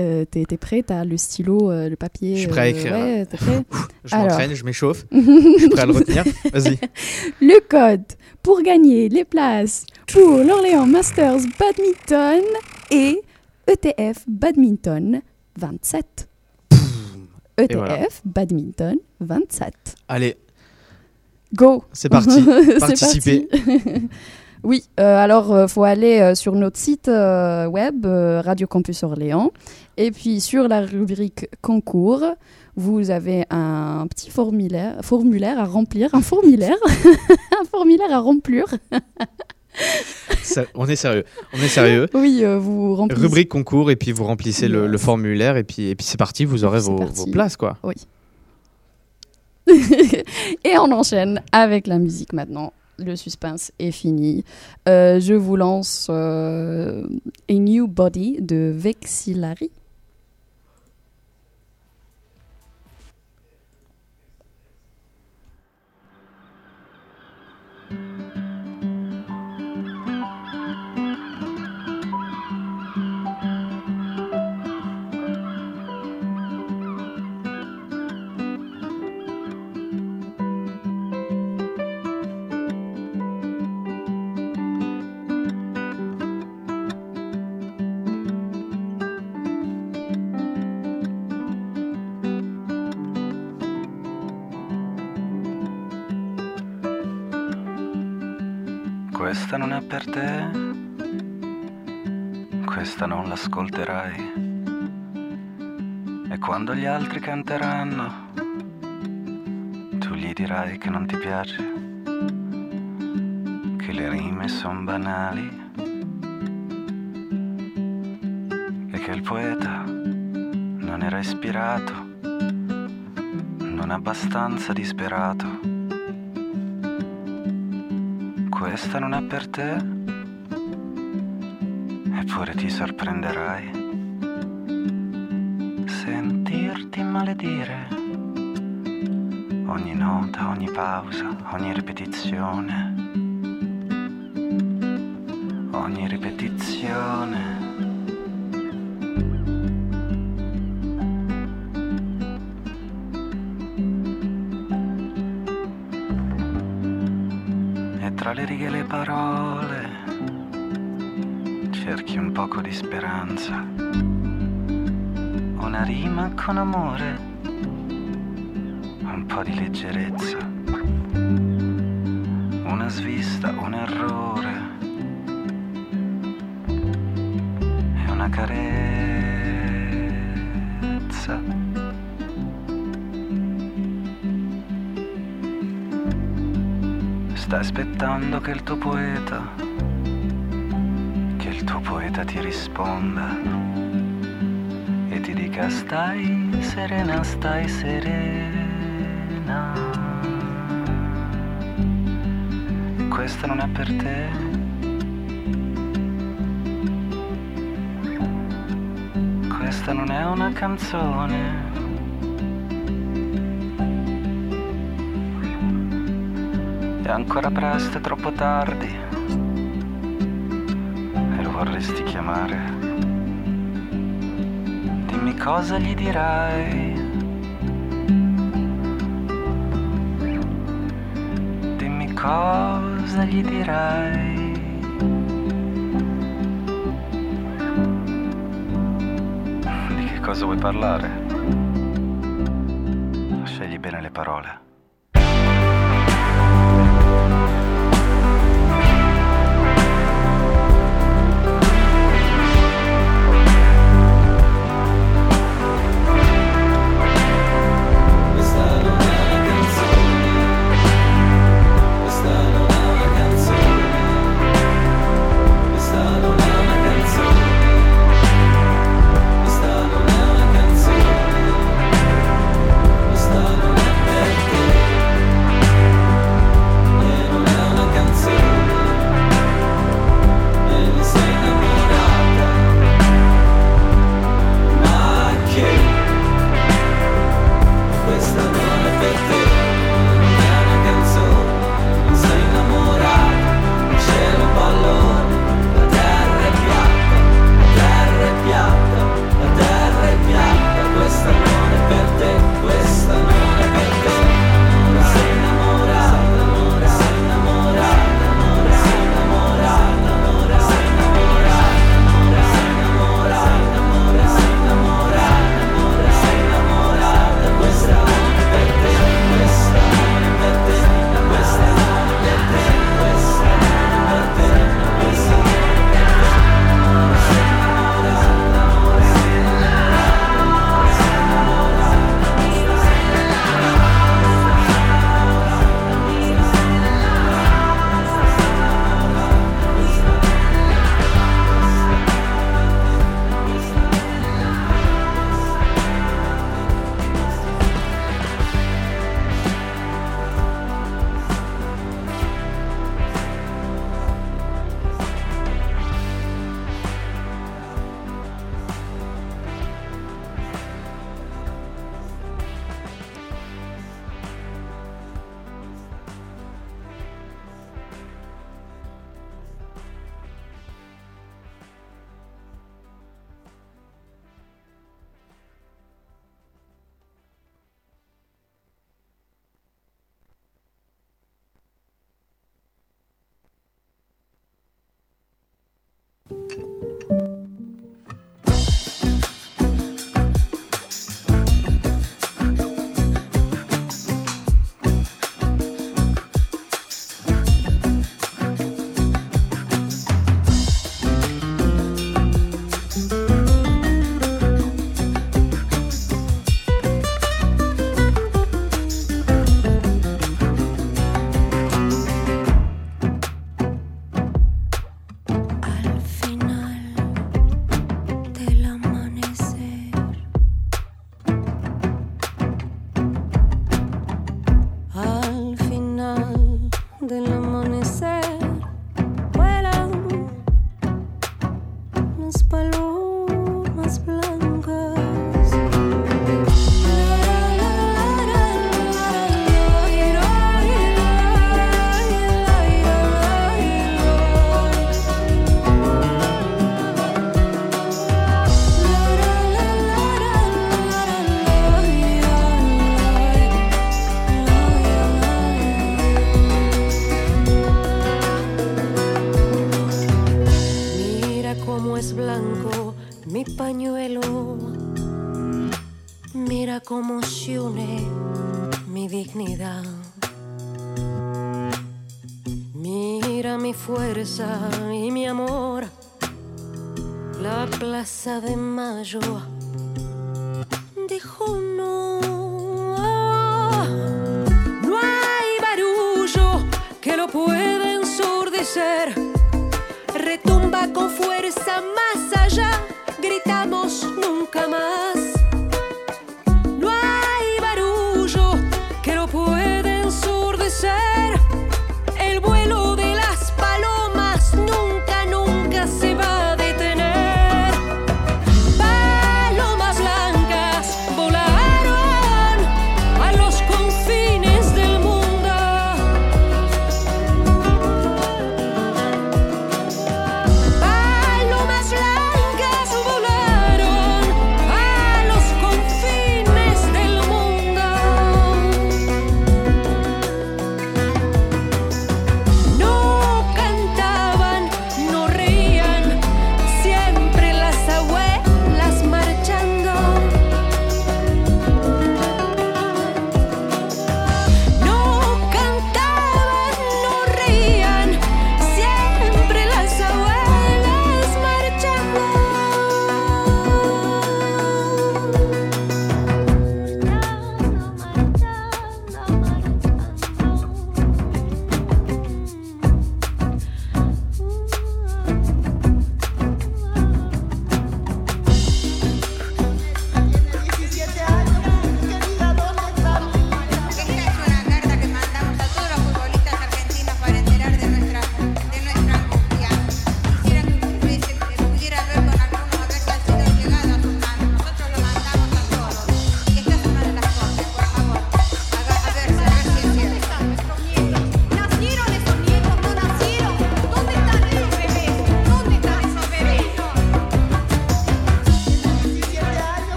Euh, T'es prêt? T'as le stylo, euh, le papier Je suis prêt à euh, écrire, Ouais, prêt? Je Alors. m'entraîne, je m'échauffe. je suis prêt à le retenir. Vas-y. Le code pour gagner les places pour l'Orléans Masters Badminton et ETF Badminton 27. ETF voilà. Badminton 27. Allez, Go C'est parti. Participez. parti. oui, euh, alors il faut aller euh, sur notre site euh, web euh, Radio Campus Orléans et puis sur la rubrique concours, vous avez un petit formulaire, formulaire à remplir, un formulaire, un formulaire à remplir. Ça- on est sérieux. On est sérieux. Oui, euh, vous remplissez. Rubrique concours et puis vous remplissez le, le formulaire et puis, et puis c'est parti, vous aurez vos places quoi. Oui. Et on enchaîne avec la musique maintenant. Le suspense est fini. Euh, je vous lance euh, A New Body de Vexillary. Questa non è per te, questa non l'ascolterai. E quando gli altri canteranno, tu gli dirai che non ti piace, che le rime sono banali e che il poeta non era ispirato, non abbastanza disperato. Questa non è per te, eppure ti sorprenderai. Sentirti maledire. Ogni nota, ogni pausa, ogni ripetizione. Ogni ripetizione. Le righe e le parole cerchi un poco di speranza. Una rima con amore, un po' di leggerezza. Una svista, aspettando che il tuo poeta, che il tuo poeta ti risponda e ti dica stai serena, stai serena. Questa non è per te. Questa non è una canzone. È ancora presto, è troppo tardi. E lo vorresti chiamare. Dimmi cosa gli dirai. Dimmi cosa gli dirai. Di che cosa vuoi parlare? Scegli bene le parole.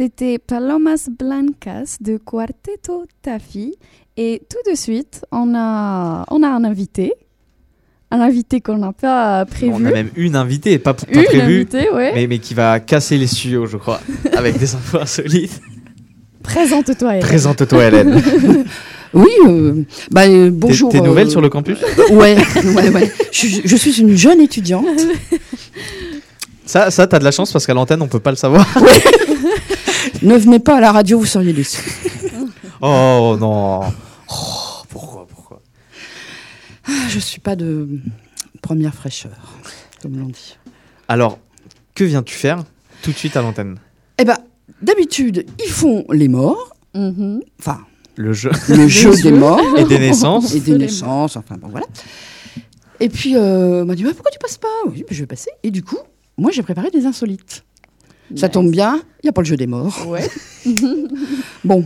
C'était Palomas Blancas de Quarteto Tafi. Et tout de suite, on a, on a un invité. Un invité qu'on n'a pas prévu. On a même une invitée, pas, pas Une prévue, invitée, ouais. mais, mais qui va casser les studios, je crois, avec des infos insolites. Présente-toi, Hélène. Présente-toi, Hélène. Oui, euh, bah, euh, bonjour. T'es- nouvelle euh, sur le campus? Ouais, ouais, ouais. Je, je suis une jeune étudiante. Ça, ça t'as de la chance parce qu'à l'antenne, on peut pas le savoir. Ne venez pas à la radio, vous seriez déçus. Oh non. Oh, pourquoi, pourquoi? Ah, Je suis pas de première fraîcheur, comme l'on dit. Alors, que viens-tu faire tout de suite à l'antenne? Eh ben, d'habitude, ils font les morts. Enfin, Le jeu. le jeu des morts. Et des naissances. Et des naissances, enfin bon, voilà. Et puis, euh, on m'a dit, bah, pourquoi tu passes pas? Oui, bah, je vais passer. Et du coup, moi, j'ai préparé des insolites. Ça tombe bien, il n'y a pas le jeu des morts. Ouais. bon,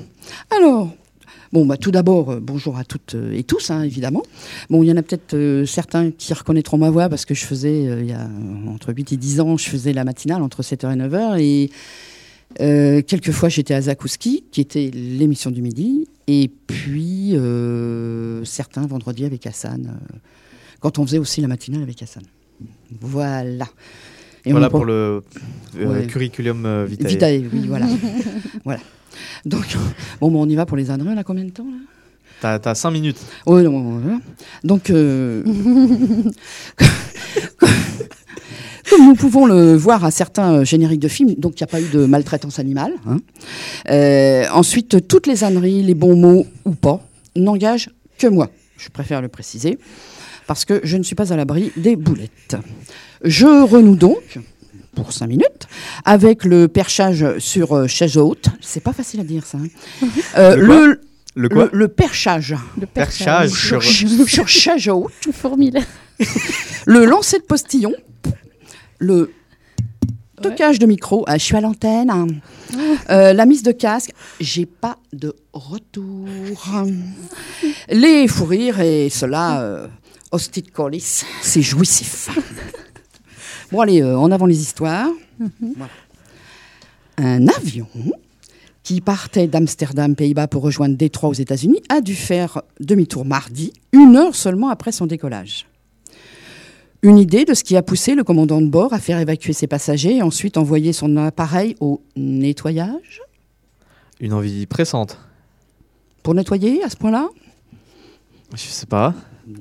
alors, bon, bah, tout d'abord, euh, bonjour à toutes euh, et tous, hein, évidemment. Bon, il y en a peut-être euh, certains qui reconnaîtront ma voix parce que je faisais, euh, il y a entre 8 et 10 ans, je faisais la matinale entre 7h et 9h. Et quelquefois, j'étais à Zakouski, qui était l'émission du midi. Et puis, certains vendredis avec Hassan, quand on faisait aussi la matinale avec Hassan. Voilà. Et voilà pour le euh, Ouais. curriculum euh, vitae. Vitae, oui, voilà. voilà. Donc, bon, bah, on y va pour les âneries, on a combien de temps là? T'as, t'as 5 minutes. Oui, non, voilà. Donc, euh, comme nous pouvons le voir à certains génériques de films, donc il n'y a pas eu de maltraitance animale. hein. Euh, ensuite, toutes les âneries, les bons mots ou pas, n'engagent que moi. Je préfère le préciser, parce que je ne suis pas à l'abri des boulettes. Je renoue donc, pour 5 minutes, avec le perchage sur euh, chaise haute. C'est pas facile à dire ça. hein. Euh, Le quoi le, Le quoi le perchage. Le Perchage sur, sur- chaise haute. Le. Le lancer de postillon. Le stockage de micro. Ah, je suis à l'antenne. hein. Euh, la mise de casque. J'ai pas de retour. Les fous rires et cela, euh, hostie de colis, c'est jouissif. Bon, allez, euh, en avant les histoires. Voilà. Un avion qui partait d'Amsterdam, Pays-Bas, pour rejoindre Détroit aux États-Unis, a dû faire demi-tour mardi, une heure seulement après son décollage. Une idée de ce qui a poussé le commandant de bord à faire évacuer ses passagers et ensuite envoyer son appareil au nettoyage? Une envie pressante. Pour nettoyer à ce point-là? Je sais pas.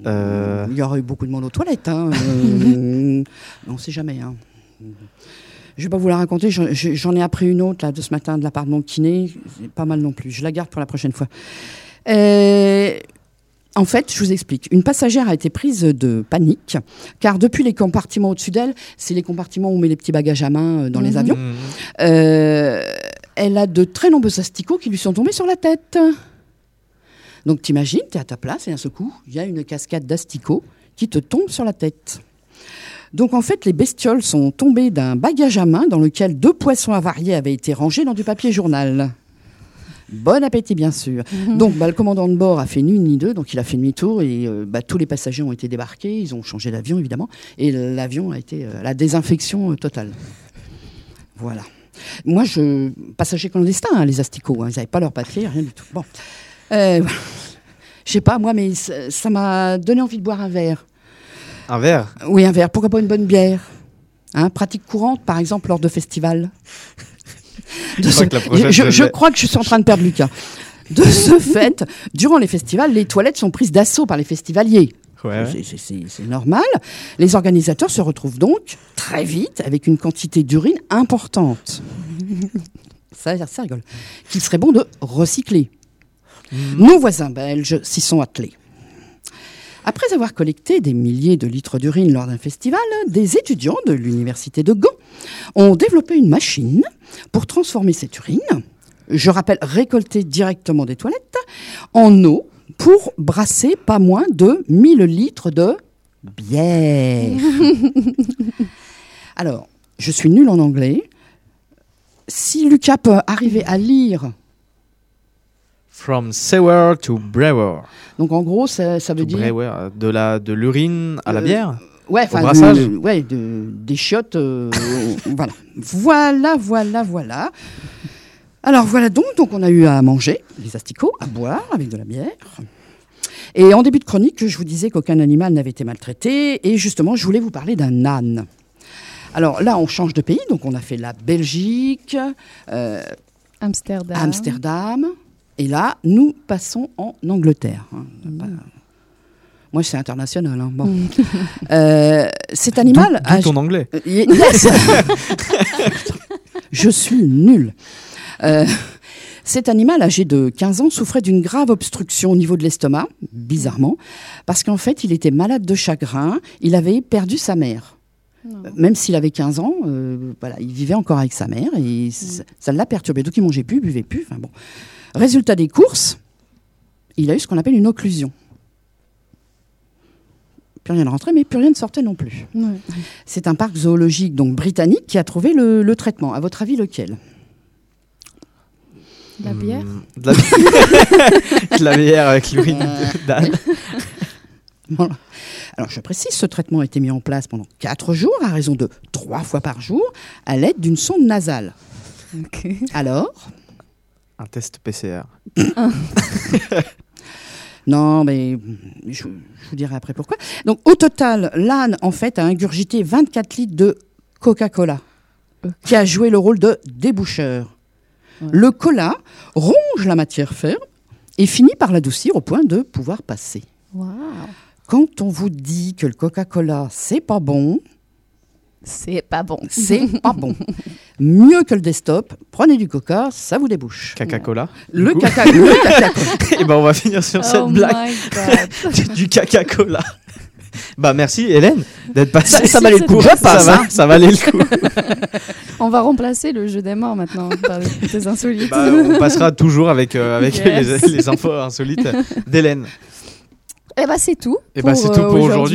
Euh, Il y aurait eu beaucoup de monde aux toilettes. Hein. euh, on ne sait jamais. Hein. Je ne vais pas vous la raconter. j'en- je- J'en ai appris une autre là, de ce matin de la part de mon kiné. Pas mal non plus. Je la garde pour la prochaine fois. Euh, en fait, je vous explique. Une passagère a été prise de panique, car depuis les compartiments au-dessus d'elle, c'est les compartiments où on met les petits bagages à main dans les Mhm. avions, euh, elle a de très nombreux asticots qui lui sont tombés sur la tête. Donc t'imagines, tu es à ta place et d'un seul coup, il y a une cascade d'asticots qui te tombe sur la tête. Donc en fait, les bestioles sont tombées d'un bagage à main dans lequel deux poissons avariés avaient été rangés dans du papier journal. Bon appétit, bien sûr. Donc, bah, le commandant de bord a fait ni une ni deux, donc il a fait demi-tour et euh, bah, tous les passagers ont été débarqués. Ils ont changé d'avion, évidemment, et l'avion a été euh, la désinfection euh, totale. Voilà. Moi, je passagers clandestins, hein, les asticots, hein, ils n'avaient pas leur papier, rien du tout. Bon. je sais pas moi, mais ça m'a donné envie de boire un verre. Un verre? Oui, un verre. Pourquoi pas une bonne bière? Hein, Pratique courante, par exemple, lors de festivals. De Je crois ce- je, je je l'ai. crois que je suis en train de perdre Lucas. De ce fait, durant les festivals, les toilettes sont prises d'assaut par les festivaliers. Ouais, c'est normal. Les organisateurs se retrouvent donc très vite avec une quantité d'urine importante. ça, ça rigole. Qu'il serait bon de recycler. Nos voisins belges s'y sont attelés. Après avoir collecté des milliers de litres d'urine lors d'un festival, des étudiants de l'université de Gand ont développé une machine pour transformer cette urine, je rappelle récoltée directement des toilettes, en eau pour brasser pas moins de 1000 litres de bière. Alors, je suis nulle en anglais. Si Lucas peut arriver à lire, From sewer to brewer. donc en gros, ça, ça veut To dire. brewer, de la de l'urine à la Euh, bière? Ouais, Au enfin, brassage? de- ouais, de- des chiottes. euh, voilà. Voilà, voilà, voilà. Alors voilà donc, donc on a eu à manger les asticots, à boire avec de la bière. Et en début de chronique, je vous disais qu'aucun animal n'avait été maltraité. Et justement, je voulais vous parler d'un âne. Alors là, on change de pays. Donc on a fait la Belgique, euh, Amsterdam. Amsterdam. Et là, nous passons en Angleterre. hein. Pas- Moi, c'est international. hein. Bon. Euh, cet animal. D'où a- ton anglais. Euh, yes. Je suis nul. Euh, cet animal âgé de 15 ans souffrait d'une grave obstruction au niveau de l'estomac, bizarrement, parce qu'en fait, il était malade de chagrin. Il avait perdu sa mère. Même s'il avait 15 ans, euh, voilà, il vivait encore avec sa mère et ça- ça l'a perturbé. Donc il mangeait plus, buvait plus. Enfin bon. Résultat des courses, il a eu ce qu'on appelle une occlusion. Plus rien ne rentrait, mais plus rien ne sortait non plus. Ouais. C'est un parc zoologique donc britannique qui a trouvé le, le traitement. À votre avis, lequel? La bière Hmm, de, la... de la bière avec l'urine Euh. d'âne. Alors, je précise, ce traitement a été mis en place pendant 4 jours, à raison de 3 fois par jour, à l'aide d'une sonde nasale. Alors Un test PCR. Non, mais je, je vous dirai après pourquoi. Donc, au total, l'âne, en fait, a ingurgité 24 litres de Coca-Cola, qui a joué le rôle de déboucheur. Le cola ronge la matière ferme et finit par l'adoucir au point de pouvoir passer. Quand on vous dit que le Coca-Cola, c'est pas bon, C'est pas bon. c'est pas bon. Mieux que le desktop, prenez du coca, ça vous débouche. Caca-cola. Le coup. caca, le. Et ben on va finir sur cette Oh blague my God. du, du caca-cola. Bah merci Hélène d'être passée. Ça- ça valait le coup, je Ça passe, va, hein. ça valait le coup. On va remplacer le jeu des morts maintenant par des insolites. Bah, on passera toujours avec, euh, avec Yes. les, les infos insolites d'Hélène. Eh bah c'est tout. Et bah c'est tout pour aujourd'hui.